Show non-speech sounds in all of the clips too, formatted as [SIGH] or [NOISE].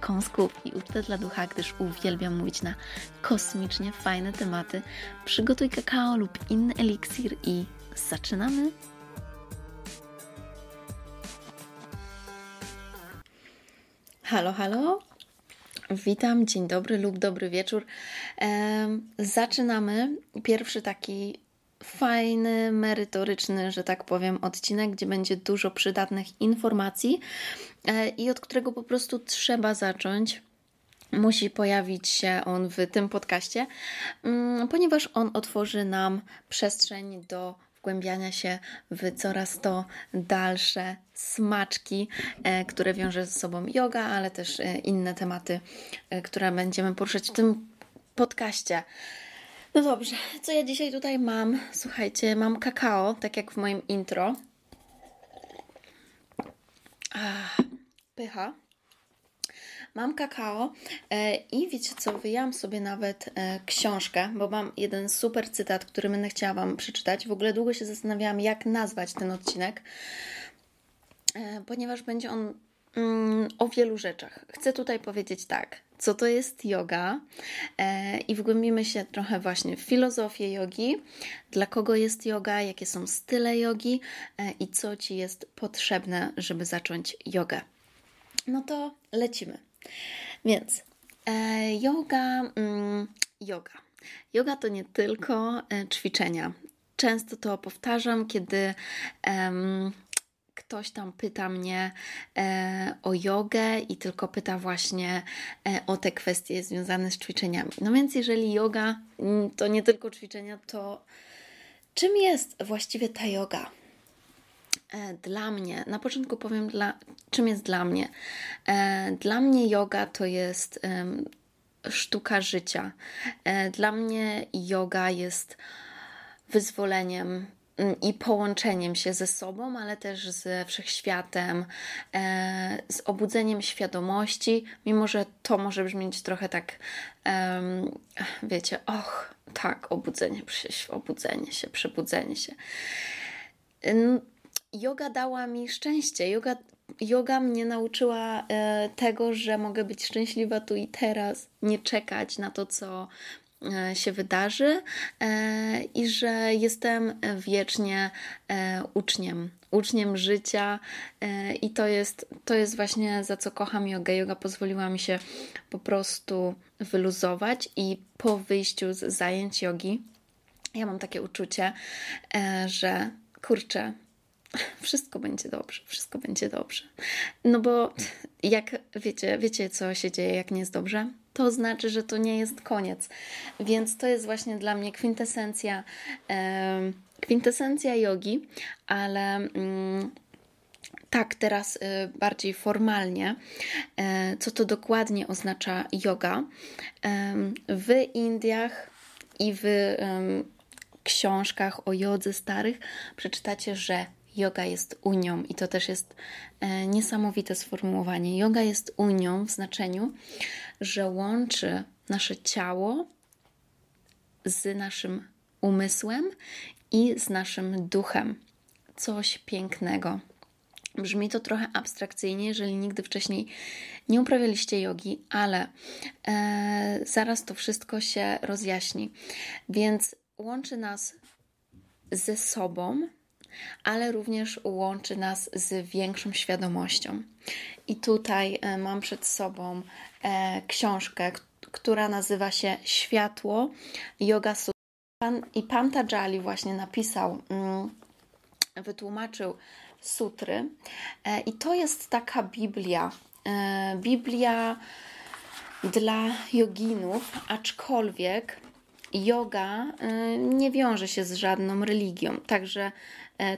kąsków i ucztę dla ducha, gdyż uwielbiam mówić na kosmicznie fajne tematy. Przygotuj kakao lub inny eliksir i zaczynamy! Halo, halo. Witam, dzień dobry lub dobry wieczór. Zaczynamy pierwszy taki fajny, merytoryczny, że tak powiem, odcinek, gdzie będzie dużo przydatnych informacji i od którego po prostu trzeba zacząć. Musi pojawić się on w tym podcaście, mm, ponieważ on otworzy nam przestrzeń do wgłębiania się w coraz to dalsze smaczki, e, które wiąże ze sobą yoga, ale też e, inne tematy, które będziemy poruszać w tym podcaście. No dobrze, co ja dzisiaj tutaj mam? Słuchajcie, mam kakao, tak jak w moim intro. Ach, pycha. Mam kakao e, i wiecie co, wyjęłam sobie nawet e, książkę, bo mam jeden super cytat, który będę chciała Wam przeczytać. W ogóle długo się zastanawiałam, jak nazwać ten odcinek, e, ponieważ będzie on o wielu rzeczach. Chcę tutaj powiedzieć tak co to jest yoga e, i wgłębimy się trochę właśnie w filozofię jogi, dla kogo jest yoga, jakie są style jogi e, i co Ci jest potrzebne, żeby zacząć jogę. No to lecimy. Więc e, yoga, mm, yoga. Yoga to nie tylko ćwiczenia. Często to powtarzam, kiedy ktoś tam pyta mnie e, o jogę i tylko pyta właśnie e, o te kwestie związane z ćwiczeniami. No więc jeżeli yoga mm, to nie tylko ćwiczenia, to czym jest właściwie ta yoga? E, dla mnie, na początku powiem, dla, czym jest dla mnie. E, dla mnie yoga to jest sztuka życia. E, dla mnie yoga jest wyzwoleniem i połączeniem się ze sobą, ale też ze wszechświatem, e, z obudzeniem świadomości, mimo że to może brzmieć trochę tak, wiecie, och, tak, obudzenie, obudzenie się, przebudzenie się. Yoga dała mi szczęście. Yoga, yoga mnie nauczyła e, tego, że mogę być szczęśliwa tu i teraz, nie czekać na to, co się wydarzy e, i że jestem wiecznie e, uczniem, uczniem życia i to jest, to jest właśnie za co kocham jogę. Yoga pozwoliła mi się po prostu wyluzować i po wyjściu z zajęć jogi ja mam takie uczucie, że kurczę, [LAUGHS] wszystko będzie dobrze, wszystko będzie dobrze. No bo jak wiecie, wiecie co się dzieje, jak nie jest dobrze? To znaczy, że to nie jest koniec. Więc to jest właśnie dla mnie kwintesencja, kwintesencja jogi, ale mm, tak teraz y, bardziej formalnie, e, co to dokładnie oznacza yoga. W Indiach i w książkach o jodze starych przeczytacie, że yoga jest unią i to też jest e, niesamowite sformułowanie. Yoga jest unią w znaczeniu, że łączy nasze ciało z naszym umysłem i z naszym duchem. Coś pięknego. Brzmi to trochę abstrakcyjnie, jeżeli nigdy wcześniej nie uprawialiście jogi, ale e, zaraz to wszystko się rozjaśni. Więc łączy nas ze sobą, ale również łączy nas z większą świadomością. I tutaj e, mam przed sobą e, książkę, która nazywa się Światło Yoga Sutra. I Pantajali właśnie napisał, mm, wytłumaczył sutry. E, I to jest taka Biblia. Biblia dla joginów, aczkolwiek yoga nie wiąże się z żadną religią, także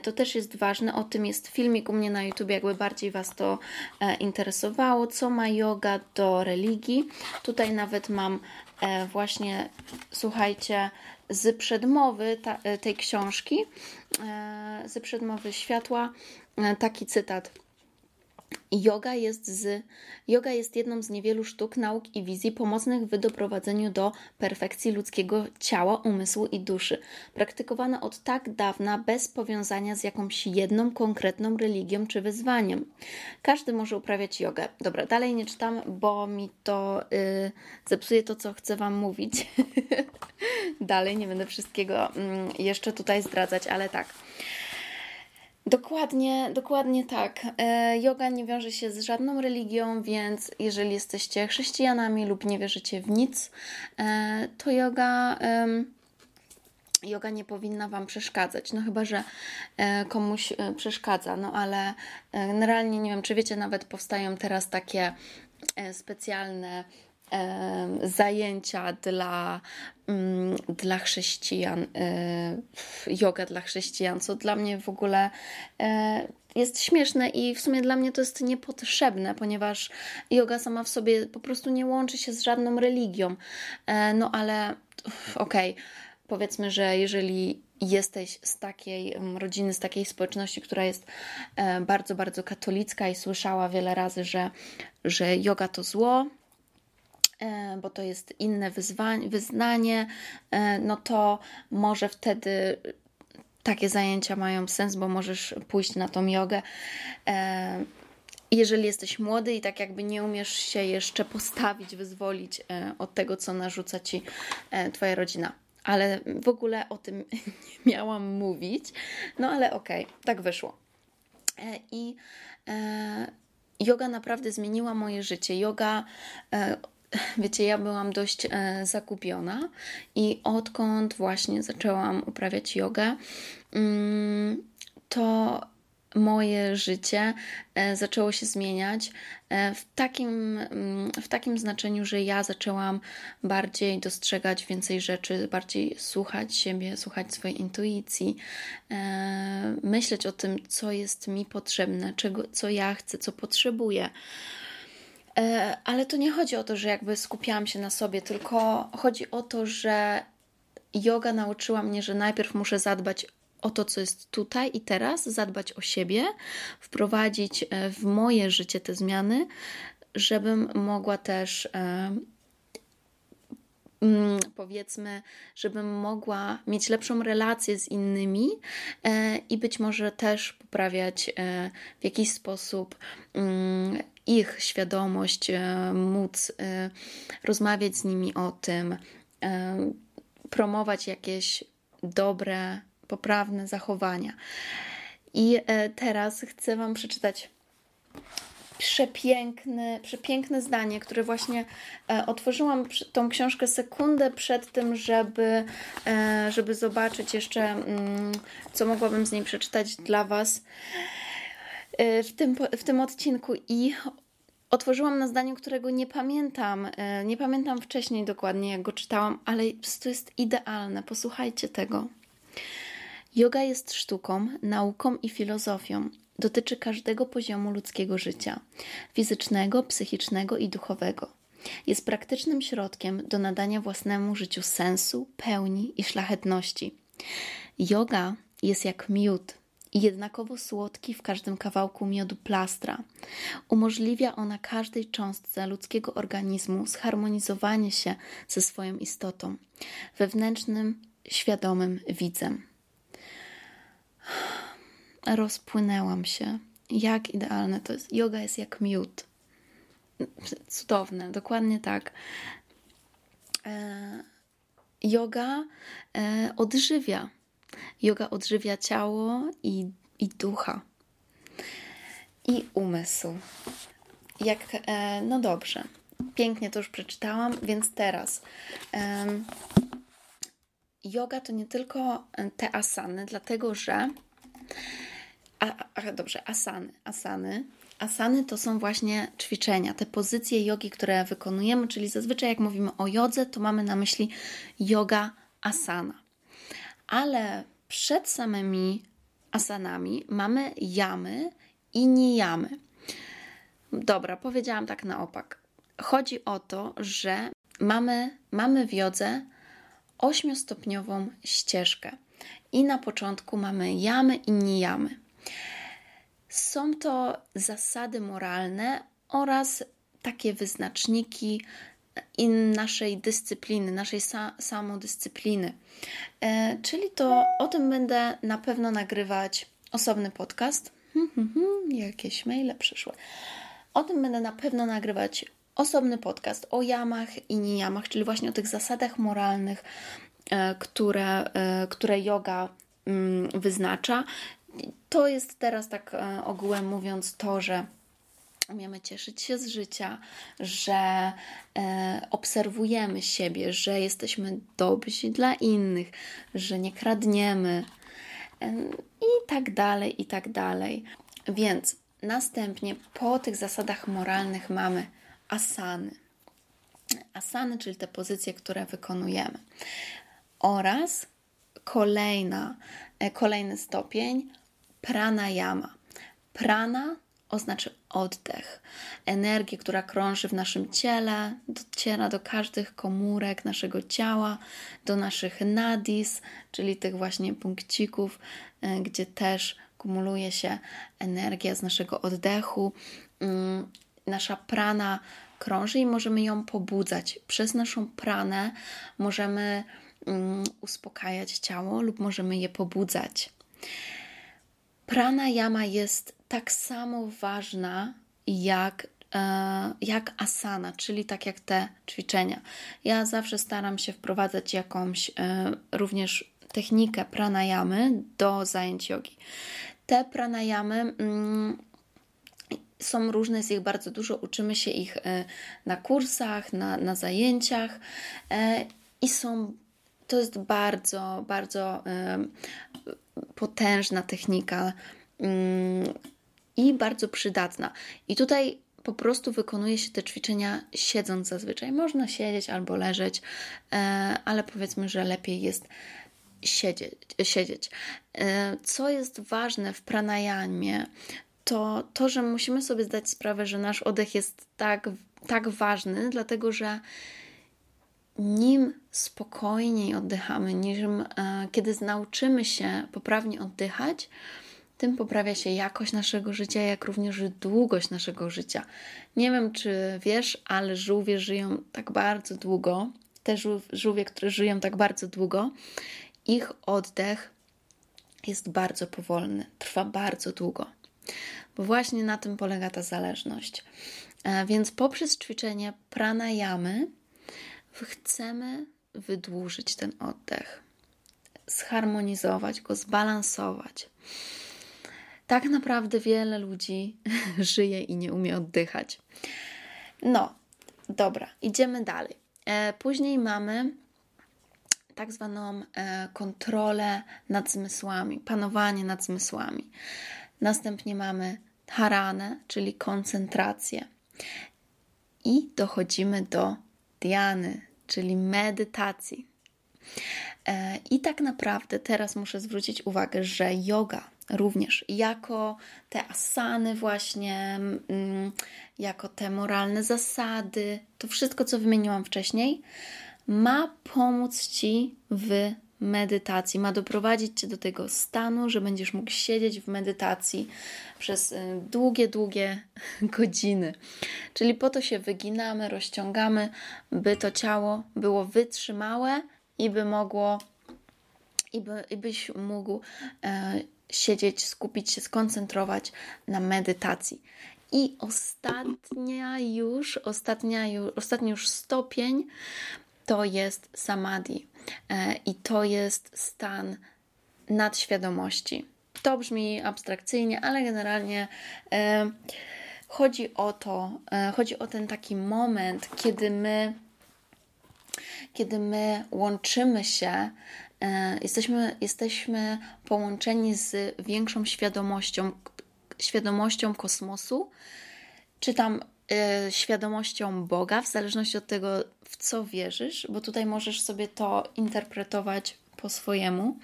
to też jest ważne. O tym jest filmik u mnie na YouTube, jakby bardziej Was to e, interesowało. Co ma yoga do religii? Tutaj nawet mam e, właśnie, słuchajcie, z przedmowy tej książki, z przedmowy światła, taki cytat. Yoga jest, z, yoga jest jedną z niewielu sztuk, nauk i wizji pomocnych w doprowadzeniu do perfekcji ludzkiego ciała, umysłu i duszy. Praktykowana od tak dawna bez powiązania z jakąś jedną konkretną religią czy wyzwaniem. Każdy może uprawiać jogę. Dobra, dalej nie czytam, bo mi to yy, zepsuje to, co chcę Wam mówić. [LAUGHS] dalej nie będę wszystkiego yy, jeszcze tutaj zdradzać, ale tak. Dokładnie, dokładnie tak. E, yoga nie wiąże się z żadną religią, więc jeżeli jesteście chrześcijanami lub nie wierzycie w nic, e, to yoga. Yoga nie powinna Wam przeszkadzać, no chyba, że e, komuś przeszkadza, no ale generalnie nie wiem, czy wiecie, nawet powstają teraz takie specjalne zajęcia dla, mm, dla chrześcijan, e, yoga dla chrześcijan, co dla mnie w ogóle e, jest śmieszne i w sumie dla mnie to jest niepotrzebne, ponieważ yoga sama w sobie po prostu nie łączy się z żadną religią. E, no ale okej, okay, powiedzmy, że jeżeli jesteś z takiej rodziny, z takiej społeczności, która jest bardzo, bardzo katolicka i słyszała wiele razy, że, że yoga to zło, E, bo to jest inne wyznanie, e, no to może wtedy takie zajęcia mają sens, bo możesz pójść na tą jogę. E, jeżeli jesteś młody i tak jakby nie umiesz się jeszcze postawić, wyzwolić od tego, co narzuca ci Twoja rodzina. Ale w ogóle o tym nie [LAUGHS] miałam mówić. No ale okej, okay, tak wyszło. I yoga naprawdę zmieniła moje życie. Yoga wiecie, ja byłam dość e, zakupiona i odkąd właśnie zaczęłam uprawiać jogę, mm, to moje życie e, zaczęło się zmieniać e, w takim, mm, w takim znaczeniu, że ja zaczęłam bardziej dostrzegać więcej rzeczy, bardziej słuchać siebie, słuchać swojej intuicji, myśleć o tym, co jest mi potrzebne, czego, co ja chcę, co potrzebuję. E, ale to nie chodzi o to, że jakby skupiałam się na sobie, tylko chodzi o to, że yoga nauczyła mnie, że najpierw muszę zadbać o to, co jest tutaj i teraz, zadbać o siebie, wprowadzić e, w moje życie te zmiany, żebym mogła też e, powiedzmy, żebym mogła mieć lepszą relację z innymi i być może też poprawiać w jakiś sposób mm, ich świadomość, e, móc e, rozmawiać z nimi o tym, e, promować jakieś dobre, poprawne zachowania. I teraz chcę Wam przeczytać przepiękne, przepiękne zdanie, które właśnie otworzyłam tą książkę sekundę przed tym, żeby, żeby zobaczyć jeszcze, mm, co mogłabym z niej przeczytać dla Was. E, w tym, w tym odcinku i otworzyłam na zdaniu, którego nie pamiętam. E, nie pamiętam wcześniej dokładnie, jak go czytałam, ale to jest idealne. Posłuchajcie tego. Yoga jest sztuką, nauką i filozofią. Dotyczy każdego poziomu ludzkiego życia fizycznego, psychicznego i duchowego. Jest praktycznym środkiem do nadania własnemu życiu sensu, pełni i szlachetności. Yoga jest jak miód, jednakowo słodki w każdym kawałku miodu plastra. Umożliwia ona każdej cząstce ludzkiego organizmu zharmonizowanie się ze swoją istotą, wewnętrznym, świadomym widzem. Rozpłynęłam się. Jak idealne to jest. Yoga jest jak miód. Cudowne, dokładnie tak. E, yoga e, odżywia Yoga odżywia ciało i, i ducha, i umysł. Jak, e, no dobrze, pięknie to już przeczytałam, więc teraz. Yoga to nie tylko te asany, dlatego że. A, a, dobrze, asany. Asany. Asany to są właśnie ćwiczenia, te pozycje jogi, które wykonujemy, czyli zazwyczaj jak mówimy o jodze, to mamy na myśli yoga asana. Ale przed samymi asanami mamy jamy i nijamy. Dobra, powiedziałam tak na opak. Chodzi o to, że mamy, mamy w jodze ośmiostopniową ścieżkę. I na początku mamy jamy i nijamy. Są to zasady moralne oraz takie wyznaczniki naszej dyscypliny, naszej sa samodyscypliny. E, czyli to o tym będę na pewno nagrywać osobny podcast. Hmm, hmm, hmm, jakieś maile przyszły. O tym będę na pewno nagrywać osobny podcast o jamach i nijamach, czyli właśnie o tych zasadach moralnych, e, które, e, które yoga mm, wyznacza. To jest teraz tak e, ogółem mówiąc to, że umiemy cieszyć się z życia, że e, obserwujemy siebie, że jesteśmy dobrzy dla innych, że nie kradniemy e, i tak dalej, i tak dalej. Więc następnie po tych zasadach moralnych mamy asany. Asany, czyli te pozycje, które wykonujemy. Oraz kolejna, kolejny stopień pranayama. Prana oznacza oddech, energię, która krąży w naszym ciele, dociera do każdych komórek naszego ciała, do naszych nadis, czyli tych właśnie punkcików, e, gdzie też kumuluje się energia z naszego oddechu. Mm, nasza prana krąży i możemy ją pobudzać. Przez naszą pranę możemy mm, uspokajać ciało lub możemy je pobudzać. Prana yama jest tak samo ważna jak, e, jak asana, czyli tak jak te ćwiczenia. Ja zawsze staram się wprowadzać jakąś e, również technikę pranayamy do zajęć jogi. Te pranayamy mm, są różne, jest ich bardzo dużo, uczymy się ich e, na kursach, na, na zajęciach i są to jest bardzo, bardzo potężna technika mm, i bardzo przydatna. I tutaj po prostu wykonuje się te ćwiczenia siedząc zazwyczaj. Można siedzieć albo leżeć, e, ale powiedzmy, że lepiej jest siedzieć. siedzieć. E, co jest ważne w pranayamie, to to, że musimy sobie zdać sprawę, że nasz oddech jest tak, tak ważny, dlatego że nim spokojniej oddychamy, nim e, kiedy nauczymy się poprawnie oddychać, tym poprawia się jakość naszego życia, jak również długość naszego życia. Nie wiem, czy wiesz, ale żółwie żyją tak bardzo długo. Te żółwie, które żyją tak bardzo długo, ich oddech jest bardzo powolny, trwa bardzo długo. Bo właśnie na tym polega ta zależność. E, więc poprzez ćwiczenie pranayamy chcemy wydłużyć ten oddech, zharmonizować go, zbalansować. Tak naprawdę wiele ludzi [LAUGHS] żyje i nie umie oddychać. No, dobra, idziemy dalej. E, później mamy tak zwaną e, kontrolę nad zmysłami, panowanie nad zmysłami. Następnie mamy haranę, czyli koncentrację. I dochodzimy do czyli medytacji. E, I tak naprawdę teraz muszę zwrócić uwagę, że yoga również jako te asany, właśnie jako te moralne zasady, to wszystko, co wymieniłam wcześniej, ma pomóc ci w medytacji, ma doprowadzić cię do tego stanu, że będziesz mógł siedzieć w medytacji przez y, długie, długie [LAUGHS] godziny. Czyli po to się wyginamy, rozciągamy, by to ciało było wytrzymałe i by mogło, i, by, i byś mógł e, siedzieć, skupić się, skoncentrować na medytacji. I ostatnia już, ostatnia już, ostatni już stopień to jest samadhi. E, I to jest stan nadświadomości. To brzmi abstrakcyjnie, ale generalnie e, chodzi o to, e, chodzi o ten taki moment, kiedy my, kiedy my łączymy się, jesteśmy, jesteśmy połączeni z większą świadomością, świadomością kosmosu, czy tam świadomością Boga, w zależności od tego, w co wierzysz, bo tutaj możesz sobie to interpretować po swojemu,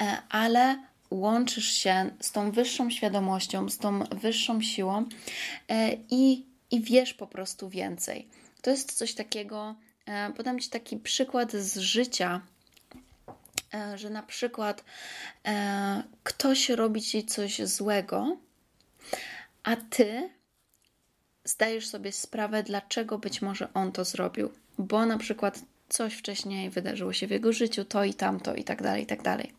e, ale łączysz się z tą wyższą świadomością, z tą wyższą siłą e, i, i wiesz po prostu więcej. To jest coś takiego, e, podam Ci taki przykład z życia, że na przykład ktoś robi Ci coś złego, a Ty zdajesz sobie sprawę, dlaczego być może on to zrobił, bo na przykład coś wcześniej wydarzyło się w jego życiu, to i tamto i tak dalej, i tak dalej.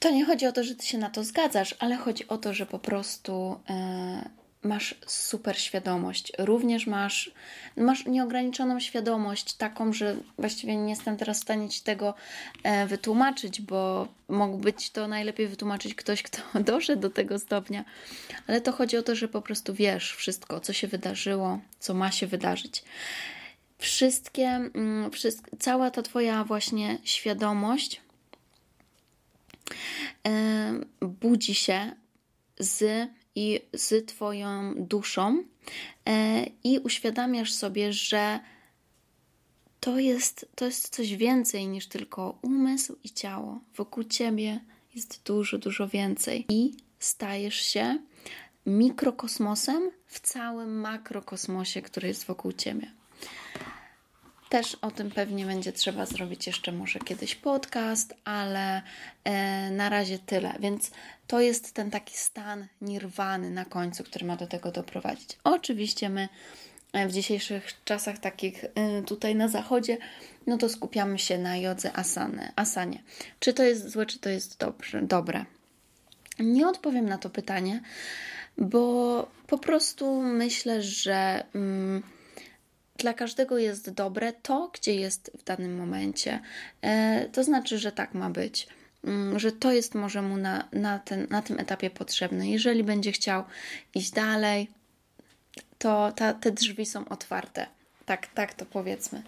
To nie chodzi o to, że ty się na to zgadzasz, ale chodzi o to, że po prostu e, masz super świadomość. Również masz, masz nieograniczoną świadomość, taką, że właściwie nie jestem teraz w stanie ci tego e, wytłumaczyć, bo mógłby ci to najlepiej wytłumaczyć ktoś, kto [LAUGHS] doszedł do tego stopnia. Ale to chodzi o to, że po prostu wiesz wszystko, co się wydarzyło, co ma się wydarzyć wszystkie, mm, wszystko, cała ta Twoja właśnie świadomość budzi się z i z Twoją duszą e, i uświadamiasz sobie, że to jest, to jest coś więcej niż tylko umysł i ciało. Wokół Ciebie jest dużo, dużo więcej. I stajesz się mikrokosmosem w całym makrokosmosie, który jest wokół Ciebie. Też o tym pewnie będzie trzeba zrobić jeszcze może kiedyś podcast, ale e, na razie tyle. Więc to jest ten taki stan nirwany na końcu, który ma do tego doprowadzić. Oczywiście my e, w dzisiejszych czasach takich e, tutaj na zachodzie, no to skupiamy się na jodze asany, asanie. Czy to jest złe, czy to jest dobrze, dobre? Nie odpowiem na to pytanie, bo po prostu myślę, że... Mm, dla każdego jest dobre to, gdzie jest w danym momencie. E, to znaczy, że tak ma być. Mm, że to jest może mu na, na, ten, na tym etapie potrzebne. Jeżeli będzie chciał iść dalej, to ta, te drzwi są otwarte. Tak, tak to powiedzmy.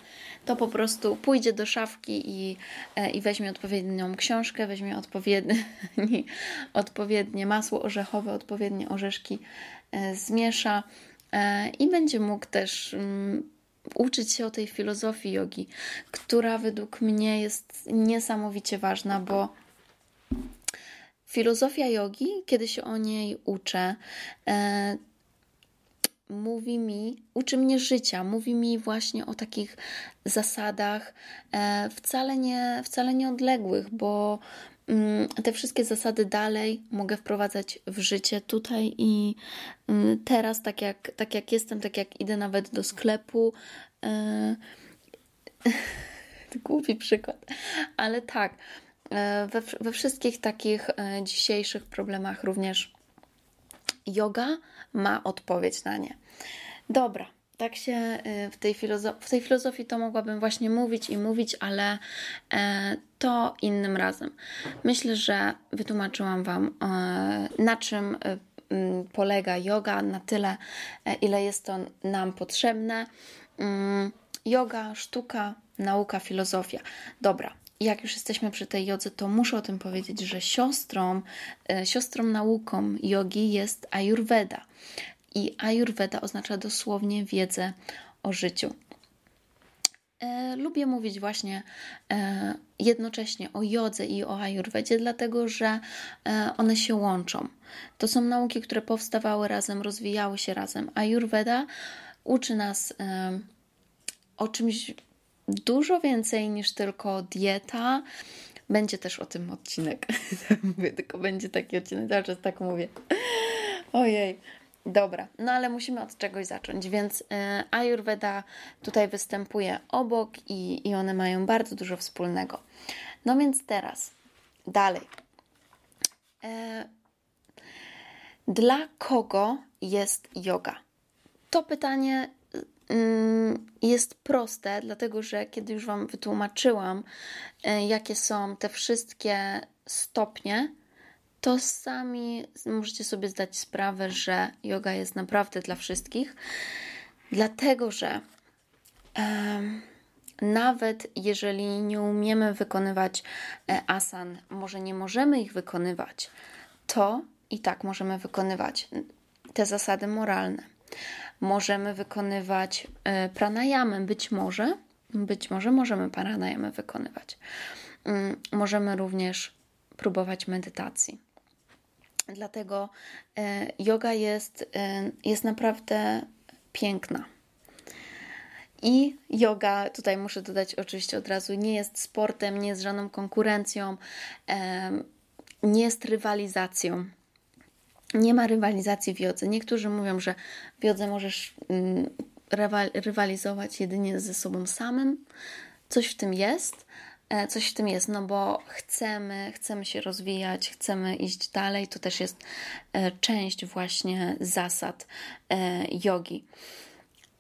To po prostu pójdzie do szafki i, e, i weźmie odpowiednią książkę, weźmie odpowiednie, [LAUGHS] odpowiednie masło orzechowe, odpowiednie orzeszki, e, zmiesza i będzie mógł też mm, uczyć się o tej filozofii jogi, która według mnie jest niesamowicie ważna, bo filozofia jogi, kiedy się o niej uczę, e, mówi mi, uczy mnie życia, mówi mi właśnie o takich zasadach e, wcale, nie, wcale nie odległych, bo te wszystkie zasady dalej mogę wprowadzać w życie tutaj i mm, teraz, tak jak, tak jak jestem, tak jak idę nawet do sklepu. Yy, [LAUGHS] głupi przykład, ale tak, e, we, we wszystkich takich e, dzisiejszych problemach również yoga ma odpowiedź na nie. Dobra, tak się y, w tej, filozo- w tej filozofii to mogłabym właśnie mówić i mówić, ale e, to innym razem. Myślę, że wytłumaczyłam Wam, e, na czym e, polega yoga, na tyle, ile jest to nam potrzebne. Mm, yoga, sztuka, nauka, filozofia. Dobra, jak już jesteśmy przy tej jodze, to muszę o tym powiedzieć, że siostrą, siostrą nauką jogi jest Ayurveda i Ayurveda oznacza dosłownie wiedzę o życiu. E, lubię mówić właśnie e, jednocześnie o jodze i o ayurvedzie, dlatego że e, one się łączą. To są nauki, które powstawały razem, rozwijały się razem. Ayurveda uczy nas o czymś dużo więcej niż tylko dieta. Będzie też o tym odcinek. [LAUGHS] mówię, tylko będzie taki odcinek, czas tak mówię. Ojej, Dobra, no ale musimy od czegoś zacząć, więc y, Ayurveda tutaj występuje obok i, i one mają bardzo dużo wspólnego. No więc teraz, dalej. E, dla kogo jest yoga? To pytanie mm, jest proste, dlatego że kiedy już Wam wytłumaczyłam, jakie są te wszystkie stopnie, to sami możecie sobie zdać sprawę, że yoga jest naprawdę dla wszystkich, dlatego że nawet jeżeli nie umiemy wykonywać e, asan, może nie możemy ich wykonywać, to i tak możemy wykonywać te zasady moralne. możemy wykonywać e, pranayamy, być może, być może możemy pranayamy wykonywać. Mm, możemy również próbować medytacji. Dlatego e, yoga jest, e, jest naprawdę piękna. I yoga, tutaj muszę dodać oczywiście od razu, nie jest sportem, nie jest żadną konkurencją, nie jest rywalizacją. Nie ma rywalizacji w jodze. Niektórzy mówią, że w jodze możesz mm, rywalizować jedynie ze sobą samym. Coś w tym jest, e, coś w tym jest, no bo chcemy, chcemy się rozwijać, chcemy iść dalej. To też jest e, część właśnie zasad e, jogi.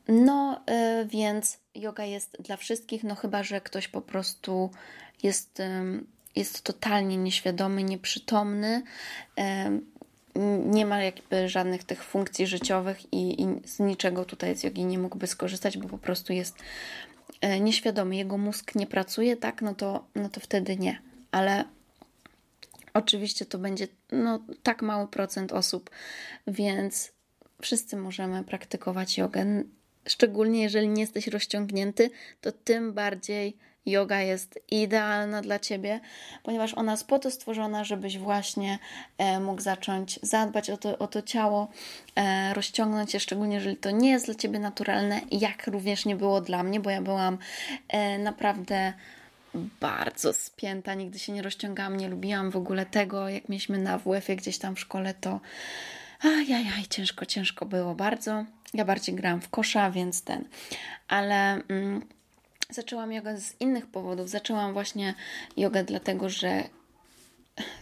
No więc yoga jest dla wszystkich, no chyba, że ktoś po prostu jest, jest totalnie nieświadomy, nieprzytomny nie ma jakby żadnych tych funkcji życiowych i, i z niczego tutaj z jogi nie mógłby skorzystać, bo po prostu jest e, nieświadomy, jego mózg nie pracuje, tak, no to, no to wtedy nie. Ale oczywiście to będzie no, tak mały procent osób, więc wszyscy możemy praktykować jogę. Szczególnie jeżeli nie jesteś rozciągnięty, to tym bardziej yoga jest idealna dla ciebie, ponieważ ona jest po to stworzona, żebyś właśnie e, mógł zacząć zadbać o to, o to ciało, e, rozciągnąć je, szczególnie jeżeli to nie jest dla ciebie naturalne, jak również nie było dla mnie, bo ja byłam e, naprawdę bardzo spięta, nigdy się nie rozciągałam, nie lubiłam w ogóle tego, jak mieliśmy na WF-ie gdzieś tam w szkole, to ajajaj, ciężko, ciężko było bardzo. Ja bardziej grałam w kosza, więc ten, ale... Mm, Zaczęłam jogę z innych powodów. Zaczęłam właśnie jogę dlatego, że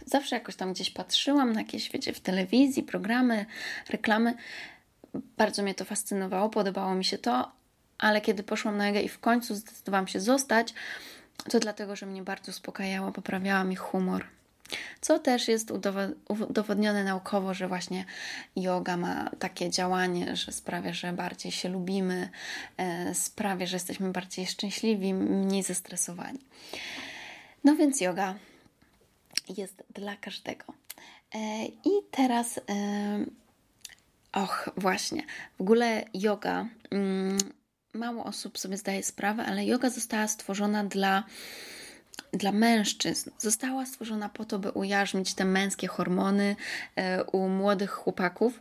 zawsze jakoś tam gdzieś patrzyłam na jakieś, wiecie, w telewizji, programy, reklamy. Bardzo mnie to fascynowało, podobało mi się to, ale kiedy poszłam na jogę i w końcu zdecydowałam się zostać, to dlatego, że mnie bardzo uspokajała, poprawiała mi humor. Co też jest udowodnione naukowo, że właśnie yoga ma takie działanie, że sprawia, że bardziej się lubimy, e, sprawia, że jesteśmy bardziej szczęśliwi, mniej zestresowani. No więc yoga jest dla każdego. E, I teraz, e, och, właśnie, w ogóle yoga. Mm, mało osób sobie zdaje sprawę, ale yoga została stworzona dla dla mężczyzn. Została stworzona po to, by ujarzmić te męskie hormony e, u młodych chłopaków.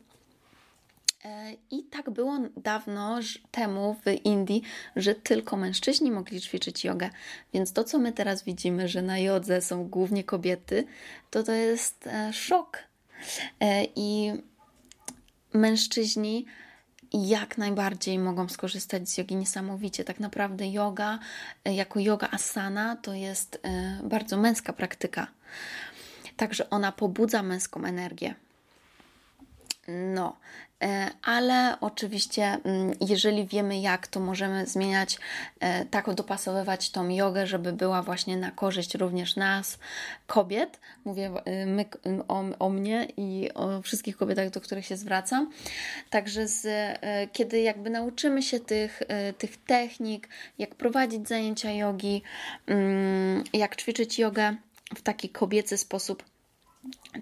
E, I tak było dawno temu w Indii, że tylko mężczyźni mogli ćwiczyć jogę. Więc to, co my teraz widzimy, że na jodze są głównie kobiety, to to jest e, szok. I mężczyźni jak najbardziej mogą skorzystać z jogi niesamowicie. Tak naprawdę yoga, e, jako yoga asana, to jest e, bardzo męska praktyka. Także ona pobudza męską energię. No, e, ale oczywiście, mm, jeżeli wiemy jak, to możemy zmieniać, e, tak dopasowywać tą jogę, żeby była właśnie na korzyść również nas, kobiet. Mówię e, my, o, o mnie i o wszystkich kobietach, do których się zwracam. Także z, kiedy jakby nauczymy się tych, tych technik, jak prowadzić zajęcia jogi, mm, jak ćwiczyć jogę w taki kobiecy sposób,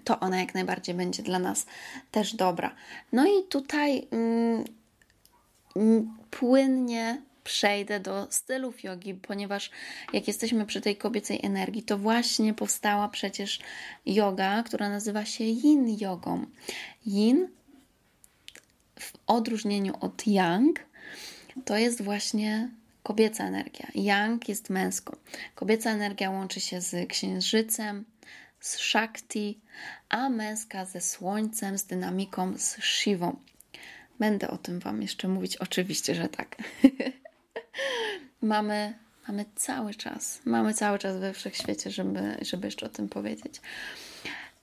to ona jak najbardziej będzie dla nas też dobra. No i tutaj mm, mm, płynnie przejdę do stylów jogi, ponieważ jak jesteśmy przy tej kobiecej energii, to właśnie powstała przecież yoga, która nazywa się yin jogą. Yin w odróżnieniu od yang to jest właśnie kobieca energia. Yang jest męską. Kobieca energia łączy się z księżycem, z Shakti, a męska ze Słońcem, z dynamiką, z Shivą. Będę o tym Wam jeszcze mówić, oczywiście, że tak. [LAUGHS] mamy, mamy cały czas, mamy cały czas we wszechświecie, żeby, żeby jeszcze o tym powiedzieć.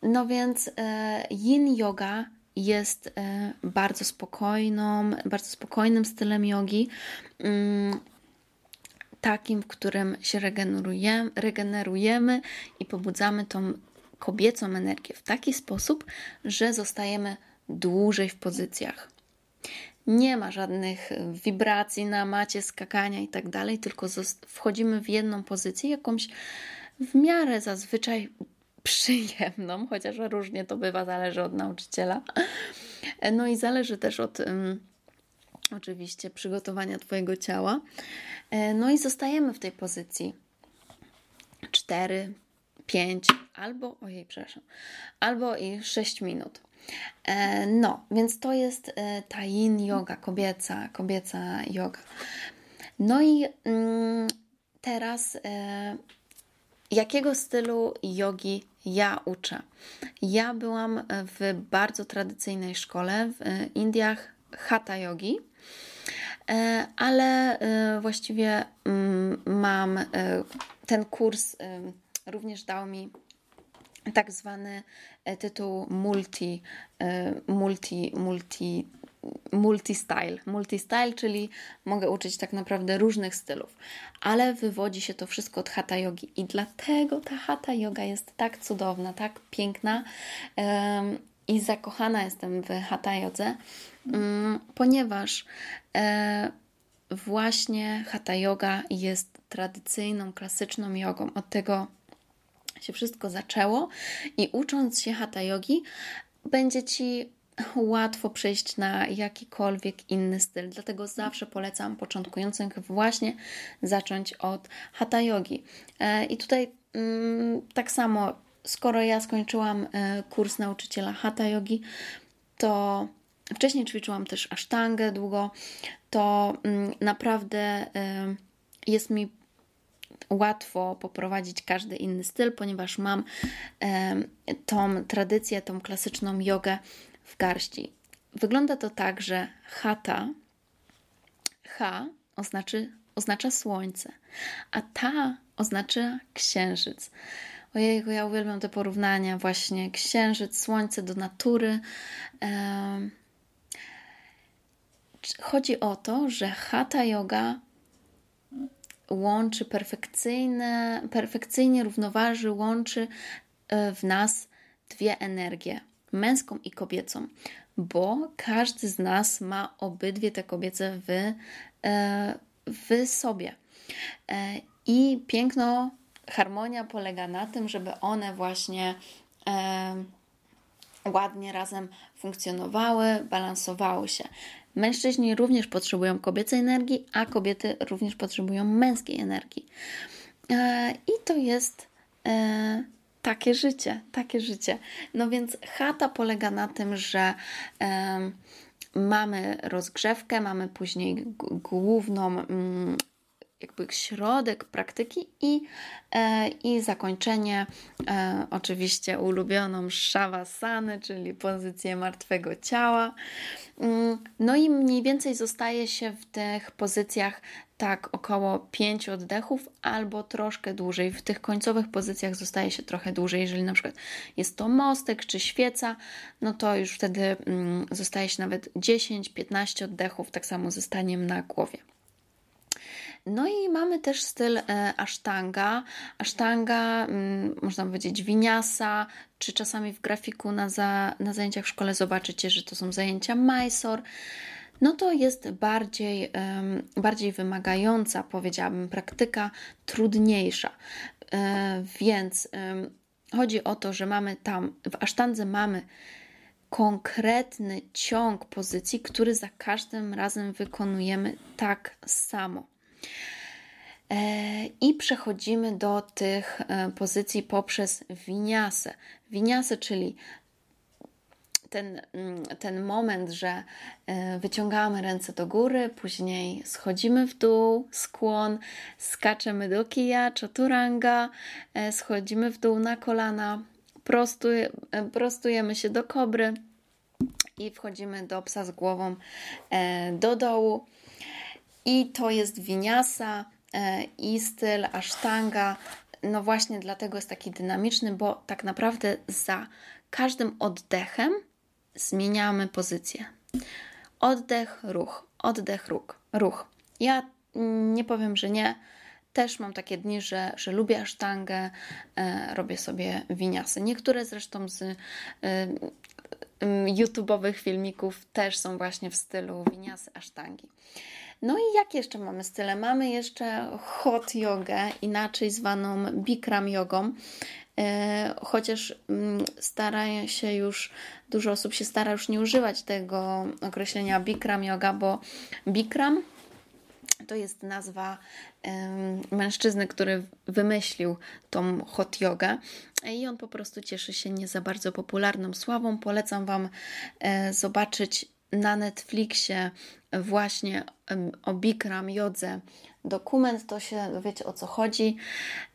No więc e, yin yoga jest e, bardzo spokojną, bardzo spokojnym stylem jogi. Mm, takim, w którym się regenerujemy, regenerujemy i pobudzamy tą kobiecą energię w taki sposób, że zostajemy dłużej w pozycjach. Nie ma żadnych wibracji na macie, skakania i tak dalej, tylko wchodzimy w jedną pozycję, jakąś w miarę zazwyczaj przyjemną, [LAUGHS] chociaż różnie to bywa, zależy od nauczyciela. No i zależy też od oczywiście przygotowania Twojego ciała. E, no i zostajemy w tej pozycji 4, 5 albo, ojej, przepraszam, albo i 6 minut. E, no, więc to jest e, ta yin yoga, kobieca, kobieca yoga. No i mm, teraz jakiego stylu jogi ja uczę? Ja byłam w bardzo tradycyjnej szkole w Indiach Hatha Yogi, e, ale e, właściwie mm, mam e, ten kurs również dał mi tak zwany tytuł multi, multi, multi, multi-style. Multi-style, czyli mogę uczyć tak naprawdę różnych stylów, ale wywodzi się to wszystko od hatha yogi i dlatego ta hatha yoga jest tak cudowna, tak piękna i zakochana jestem w hatha jodze, mm, ponieważ e, właśnie hatha yoga jest tradycyjną, klasyczną jogą. Od tego się wszystko zaczęło i ucząc się hatha yogi, będzie ci łatwo przejść na jakikolwiek inny styl. Dlatego zawsze polecam początkującym właśnie zacząć od hatha yogi. E, I tutaj mm, tak samo skoro ja skończyłam e, kurs nauczyciela hatha yogi, to wcześniej ćwiczyłam też asztangę długo, to mm, naprawdę e, jest mi łatwo poprowadzić każdy inny styl, ponieważ mam tą tradycję, tą klasyczną jogę w garści. Wygląda to tak, że hatha, ha oznaczy, oznacza słońce, a ta oznacza księżyc. Ojejku, ja uwielbiam te porównania właśnie księżyc, słońce do natury. Chodzi o to, że hatha yoga łączy perfekcyjne, perfekcyjnie równoważy, łączy e, w nas dwie energie, męską i kobiecą, bo każdy z nas ma obydwie te kobiece w, e, w sobie. E, I piękno harmonia polega na tym, żeby one właśnie ładnie razem funkcjonowały, balansowały się. Mężczyźni również potrzebują kobiecej energii, a kobiety również potrzebują męskiej energii. E, I to jest e, takie życie, takie życie. No więc chata polega na tym, że mamy rozgrzewkę, mamy później główną mm, jakby środek praktyki i, e, i zakończenie e, oczywiście ulubioną shavasany, czyli pozycję martwego ciała. Mm, no i mniej więcej zostaje się w tych pozycjach tak około 5 oddechów albo troszkę dłużej. W tych końcowych pozycjach zostaje się trochę dłużej. Jeżeli na przykład jest to mostek czy świeca, no to już wtedy mm, zostaje się nawet 10-15 oddechów, tak samo ze staniem na głowie. No i mamy też styl e, asztanga. Asztanga, mm, można powiedzieć winiasa, czy czasami w grafiku na, za, na zajęciach w szkole zobaczycie, że to są zajęcia Mysore. No to jest bardziej, bardziej wymagająca, powiedziałabym, praktyka, trudniejsza. E, więc chodzi o to, że mamy tam, w asztandze mamy konkretny ciąg pozycji, który za każdym razem wykonujemy tak samo. E, I przechodzimy do tych e, pozycji poprzez winiasę. Winiasę, czyli ten, mm, ten moment, że e, wyciągamy ręce do góry, później schodzimy w dół, skłon, skaczemy do kija, chaturanga, schodzimy w dół na kolana, prostuj, prostujemy się do kobry i wchodzimy do psa z głową do dołu. I to jest winiasa e, i styl asztanga. No właśnie dlatego jest taki dynamiczny, bo tak naprawdę za każdym oddechem zmieniamy pozycję. Oddech, ruch, oddech, ruch, ruch. Ja nie powiem, że nie. Też mam takie dni, że, że lubię asztangę, e, robię sobie winiasy. Niektóre zresztą z e, YouTube'owych filmików też są właśnie w stylu winiasy asztangi. No i jak jeszcze mamy style? Mamy jeszcze hot jogę, inaczej zwaną Bikram jogą. E, chociaż mm, stara się już, dużo osób się stara już nie używać tego określenia Bikram yoga, bo Bikram to jest nazwa mężczyzny, który wymyślił tą hot yogę i on po prostu cieszy się nie za bardzo popularną sławą. Polecam Wam e, zobaczyć na Netflixie właśnie o Bikram jodze dokument, to się wiecie o co chodzi.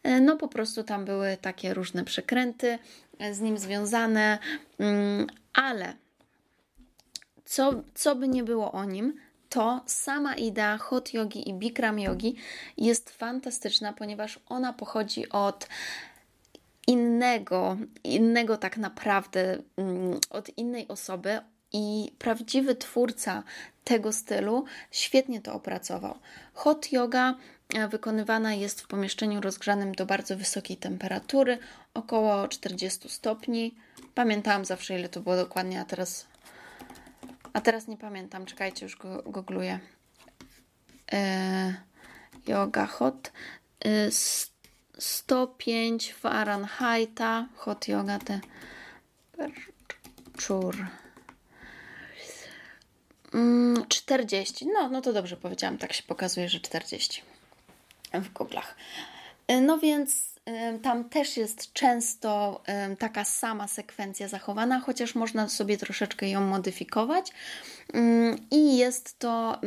E, no po prostu tam były takie różne przekręty e, z nim związane, mm, ale co, co by nie było o nim, to sama idea hot yogi i bikram yogi jest fantastyczna, ponieważ ona pochodzi od innego, innego tak naprawdę, mm, od innej osoby i prawdziwy twórca tego stylu świetnie to opracował. Hot yoga e, wykonywana jest w pomieszczeniu rozgrzanym do bardzo wysokiej temperatury, około 40 stopni. Pamiętałam zawsze, ile to było dokładnie, a teraz a teraz nie pamiętam, czekajcie, już go googluję. E, yoga hot. E, 105 Fahrenheita. Hot yoga te. Czur. 40. Mm, no, no to dobrze powiedziałam. Tak się pokazuje, że 40 w Google'ach. E, no więc tam też jest często taka sama sekwencja zachowana, chociaż można sobie troszeczkę ją modyfikować. I jest to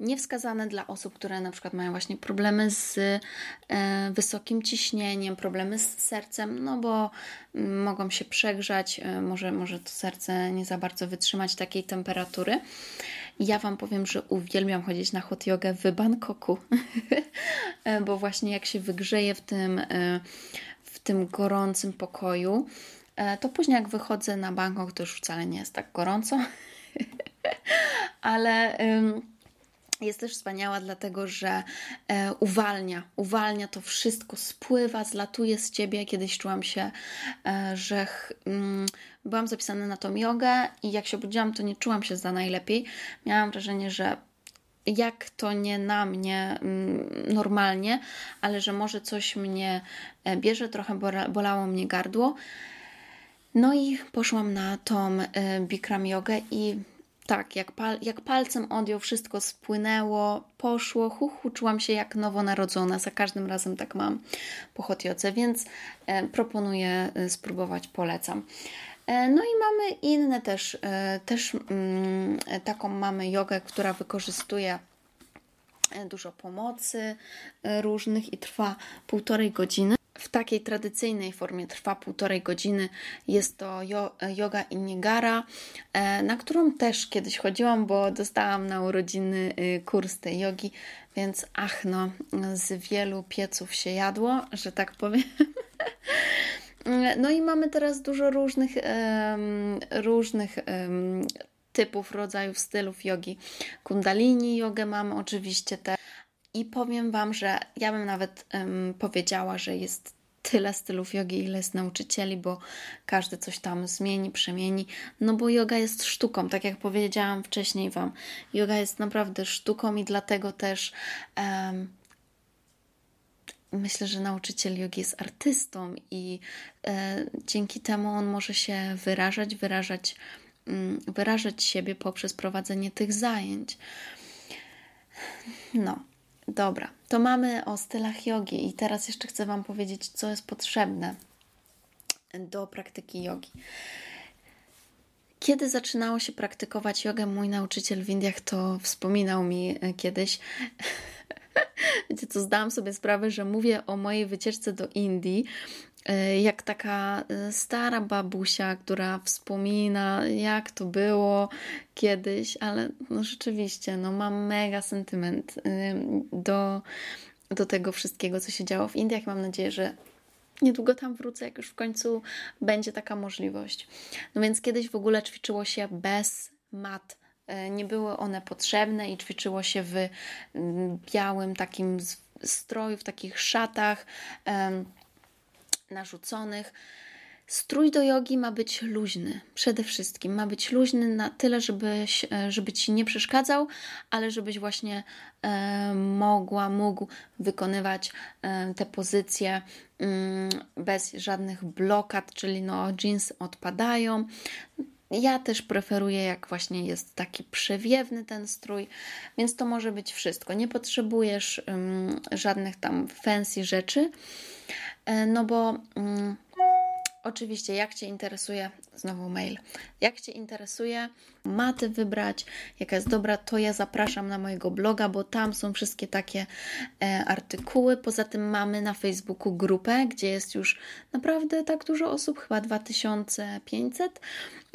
niewskazane dla osób, które na przykład mają właśnie problemy z e, wysokim ciśnieniem, problemy z sercem, no bo mogą się przegrzać, e, może, może to serce nie za bardzo wytrzymać takiej temperatury. Ja Wam powiem, że uwielbiam chodzić na hot jogę w Bangkoku, [LAUGHS] bo właśnie jak się wygrzeje w tym, e, w tym gorącym pokoju, e, to później jak wychodzę na Bangkok, to już wcale nie jest tak gorąco, [LAUGHS] ale jest też wspaniała, dlatego że e, uwalnia, uwalnia to wszystko, spływa, zlatuje z ciebie. Kiedyś czułam się, e, że ch, mm, byłam zapisana na tą jogę i jak się obudziłam, to nie czułam się za najlepiej. Miałam wrażenie, że jak to nie na mnie mm, normalnie, ale że może coś mnie e, bierze, trochę bolało mnie gardło. No i poszłam na tą e, Bikram jogę i tak, jak, pal, jak palcem odjął, wszystko spłynęło, poszło, hu, czułam się jak nowonarodzona. Za każdym razem tak mam po hotioce, więc e, proponuję e, spróbować, polecam. E, no i mamy inne też, e, też mm, taką mamy jogę, która wykorzystuje e, dużo pomocy e, różnych i trwa półtorej godziny takiej tradycyjnej formie trwa półtorej godziny. Jest to yoga Innigara, e, na którą też kiedyś chodziłam, bo dostałam na urodziny y, kurs tej jogi, więc ach no, z wielu pieców się jadło, że tak powiem. [LAUGHS] No i mamy teraz dużo różnych, różnych typów, rodzajów, stylów jogi. Kundalini jogę mamy oczywiście te i powiem Wam, że ja bym nawet um, powiedziała, że jest tyle stylów jogi, ile jest nauczycieli, bo każdy coś tam zmieni, przemieni. No bo yoga jest sztuką, tak jak powiedziałam wcześniej Wam. Yoga jest naprawdę sztuką i dlatego też um, myślę, że nauczyciel jogi jest artystą i e, dzięki temu on może się wyrażać, wyrażać, um, wyrażać siebie poprzez prowadzenie tych zajęć. No, Dobra, to mamy o stylach jogi i teraz jeszcze chcę Wam powiedzieć, co jest potrzebne do praktyki jogi. Kiedy zaczynało się praktykować jogę, mój nauczyciel w Indiach to wspominał mi e, kiedyś. [LAUGHS] Wiecie co, zdałam sobie sprawę, że mówię o mojej wycieczce do Indii jak taka e, stara babusia, która wspomina, jak to było kiedyś, ale no rzeczywiście, no mam mega sentyment do, do tego wszystkiego, co się działo w Indiach. Mam nadzieję, że niedługo tam wrócę, jak już w końcu będzie taka możliwość. No więc kiedyś w ogóle ćwiczyło się bez mat. Nie były one potrzebne i ćwiczyło się w białym takim stroju, w takich szatach narzuconych. Strój do jogi ma być luźny, przede wszystkim. Ma być luźny na tyle, żebyś, e, żeby ci nie przeszkadzał, ale żebyś właśnie e, mogła, mógł wykonywać e, te pozycje mm, bez żadnych blokad, czyli no jeans odpadają. Ja też preferuję, jak właśnie jest taki przewiewny ten strój, więc to może być wszystko. Nie potrzebujesz um, żadnych tam fancy rzeczy, no bo. Um, Oczywiście, jak Cię interesuje, znowu mail, jak Cię interesuje maty wybrać, jaka jest dobra, to ja zapraszam na mojego bloga, bo tam są wszystkie takie e, artykuły. Poza tym mamy na Facebooku grupę, gdzie jest już naprawdę tak dużo osób, chyba 2500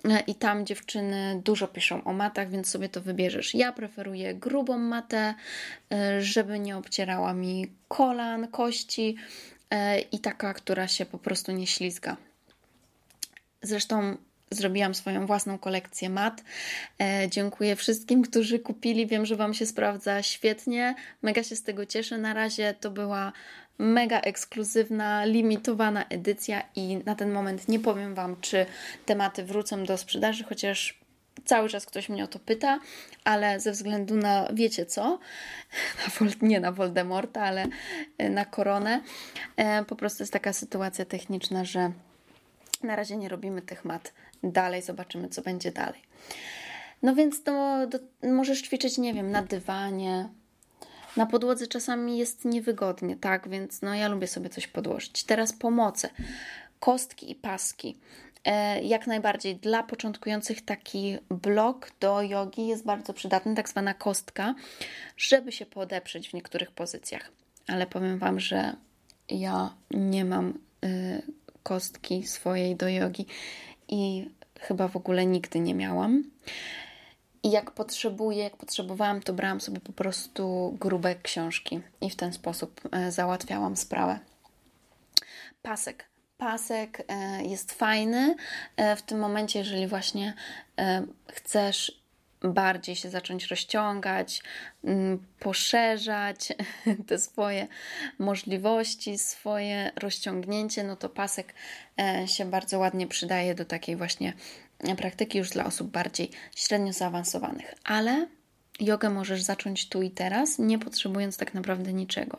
e, i tam dziewczyny dużo piszą o matach, więc sobie to wybierzesz. Ja preferuję grubą matę, e, żeby nie obcierała mi kolan, kości e, i taka, która się po prostu nie ślizga. Zresztą zrobiłam swoją własną kolekcję mat. E, dziękuję wszystkim, którzy kupili. Wiem, że Wam się sprawdza świetnie. Mega się z tego cieszę. Na razie to była mega ekskluzywna, limitowana edycja i na ten moment nie powiem Wam, czy tematy wrócą do sprzedaży, chociaż cały czas ktoś mnie o to pyta, ale ze względu na wiecie co, na nie na Voldemorta, ale na koronę, e, po prostu jest taka sytuacja techniczna, że na razie nie robimy tych mat dalej, zobaczymy, co będzie dalej. No więc to, to możesz ćwiczyć, nie wiem, na dywanie. Na podłodze czasami jest niewygodnie, tak? Więc no ja lubię sobie coś podłożyć. Teraz pomoce. Kostki i paski. E, jak najbardziej dla początkujących taki blok do jogi jest bardzo przydatny, tak zwana kostka, żeby się podeprzeć w niektórych pozycjach. Ale powiem Wam, że ja nie mam y, kostki swojej do jogi i chyba w ogóle nigdy nie miałam. I jak potrzebuję, jak potrzebowałam, to brałam sobie po prostu grube książki i w ten sposób e, załatwiałam sprawę. Pasek. Pasek e, jest fajny e, w tym momencie, jeżeli właśnie chcesz bardziej się zacząć rozciągać, mm, poszerzać [LAUGHS] te swoje możliwości, swoje rozciągnięcie, no to pasek e, się bardzo ładnie przydaje do takiej właśnie praktyki już dla osób bardziej średnio zaawansowanych. Ale jogę możesz zacząć tu i teraz, nie potrzebując tak naprawdę niczego.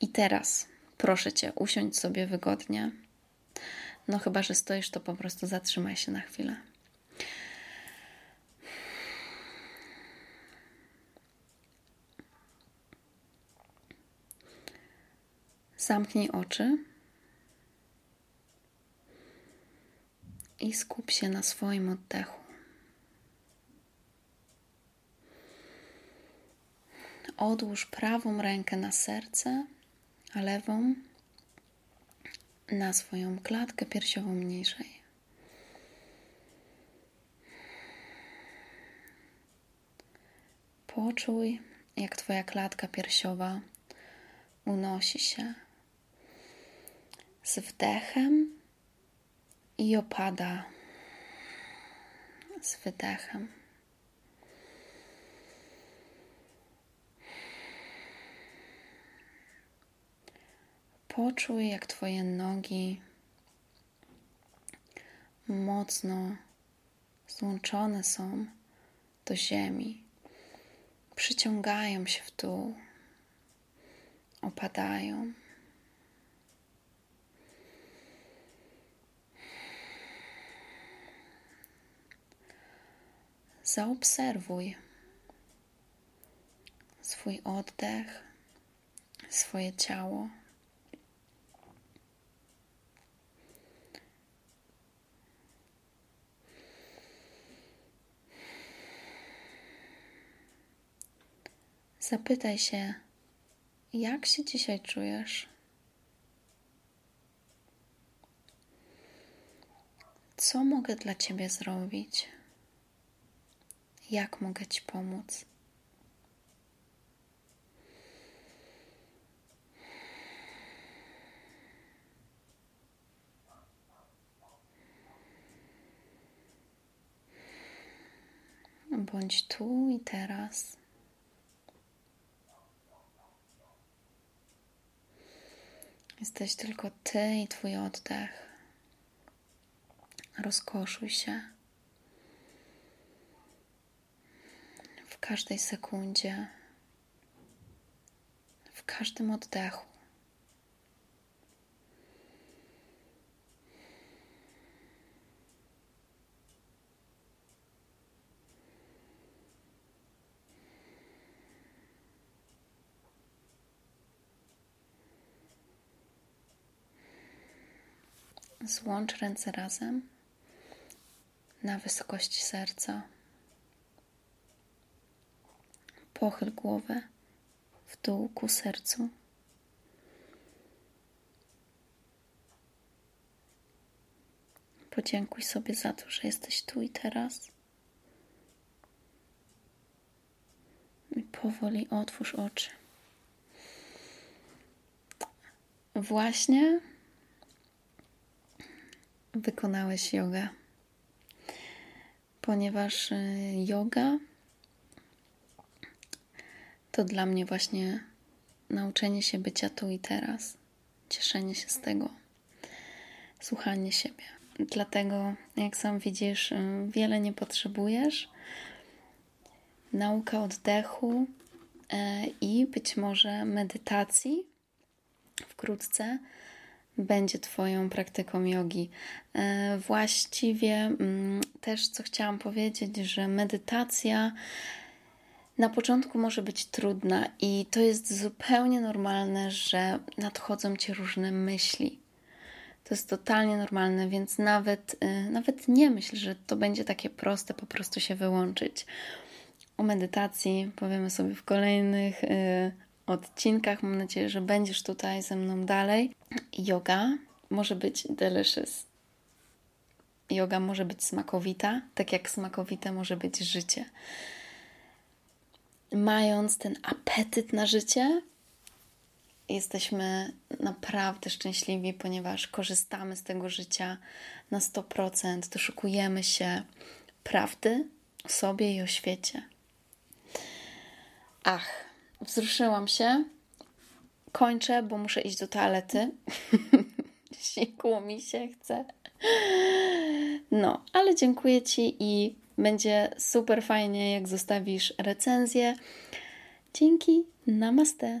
I teraz proszę cię, usiądź sobie wygodnie. No chyba, że stoisz, to po prostu zatrzymaj się na chwilę. Zamknij oczy i skup się na swoim oddechu. Odłóż prawą rękę na serce, lewą na swoją klatkę piersiową mniejszej. Poczuj, jak Twoja klatka piersiowa unosi się z wdechem i opada z wydechem. Poczuj, jak Twoje nogi mocno złączone są do ziemi, przyciągają się w dół, opadają. Zaobserwuj swój oddech, swoje ciało. Zapytaj się, jak się dzisiaj czujesz? Co mogę dla Ciebie zrobić? Jak mogę Ci pomóc? Bądź tu i teraz. Jesteś tylko Ty i Twój oddech. Rozkoszuj się w każdej sekundzie, w każdym oddechu. Złącz ręce razem na wysokości serca. Pochyl głowę w dół ku sercu. Podziękuj sobie za to, że jesteś tu i teraz. I powoli otwórz oczy. Właśnie wykonałeś jogę, ponieważ y, yoga to dla mnie właśnie nauczenie się bycia tu i teraz, cieszenie się z tego, słuchanie siebie. Dlatego, jak sam widzisz, y, wiele nie potrzebujesz. Nauka oddechu e, i być może medytacji wkrótce będzie Twoją praktyką jogi. E, właściwie mm, też co chciałam powiedzieć, że medytacja na początku może być trudna i to jest zupełnie normalne, że nadchodzą Ci różne myśli. To jest totalnie normalne, więc nawet, e, nawet nie myśl, że to będzie takie proste po prostu się wyłączyć. O medytacji powiemy sobie w kolejnych e, odcinkach. Mam nadzieję, że będziesz tutaj ze mną dalej. Yoga może być delicious. Yoga może być smakowita, tak jak smakowite może być życie. Mając ten apetyt na życie, jesteśmy naprawdę szczęśliwi, ponieważ korzystamy z tego życia na 100%, doszukujemy się prawdy o sobie i o świecie. Ach, wzruszyłam się. Kończę, bo muszę iść do toalety. [LAUGHS] Sikło mi się chce. No, ale dziękuję Ci i będzie super fajnie, jak zostawisz recenzję. Dzięki, namaste.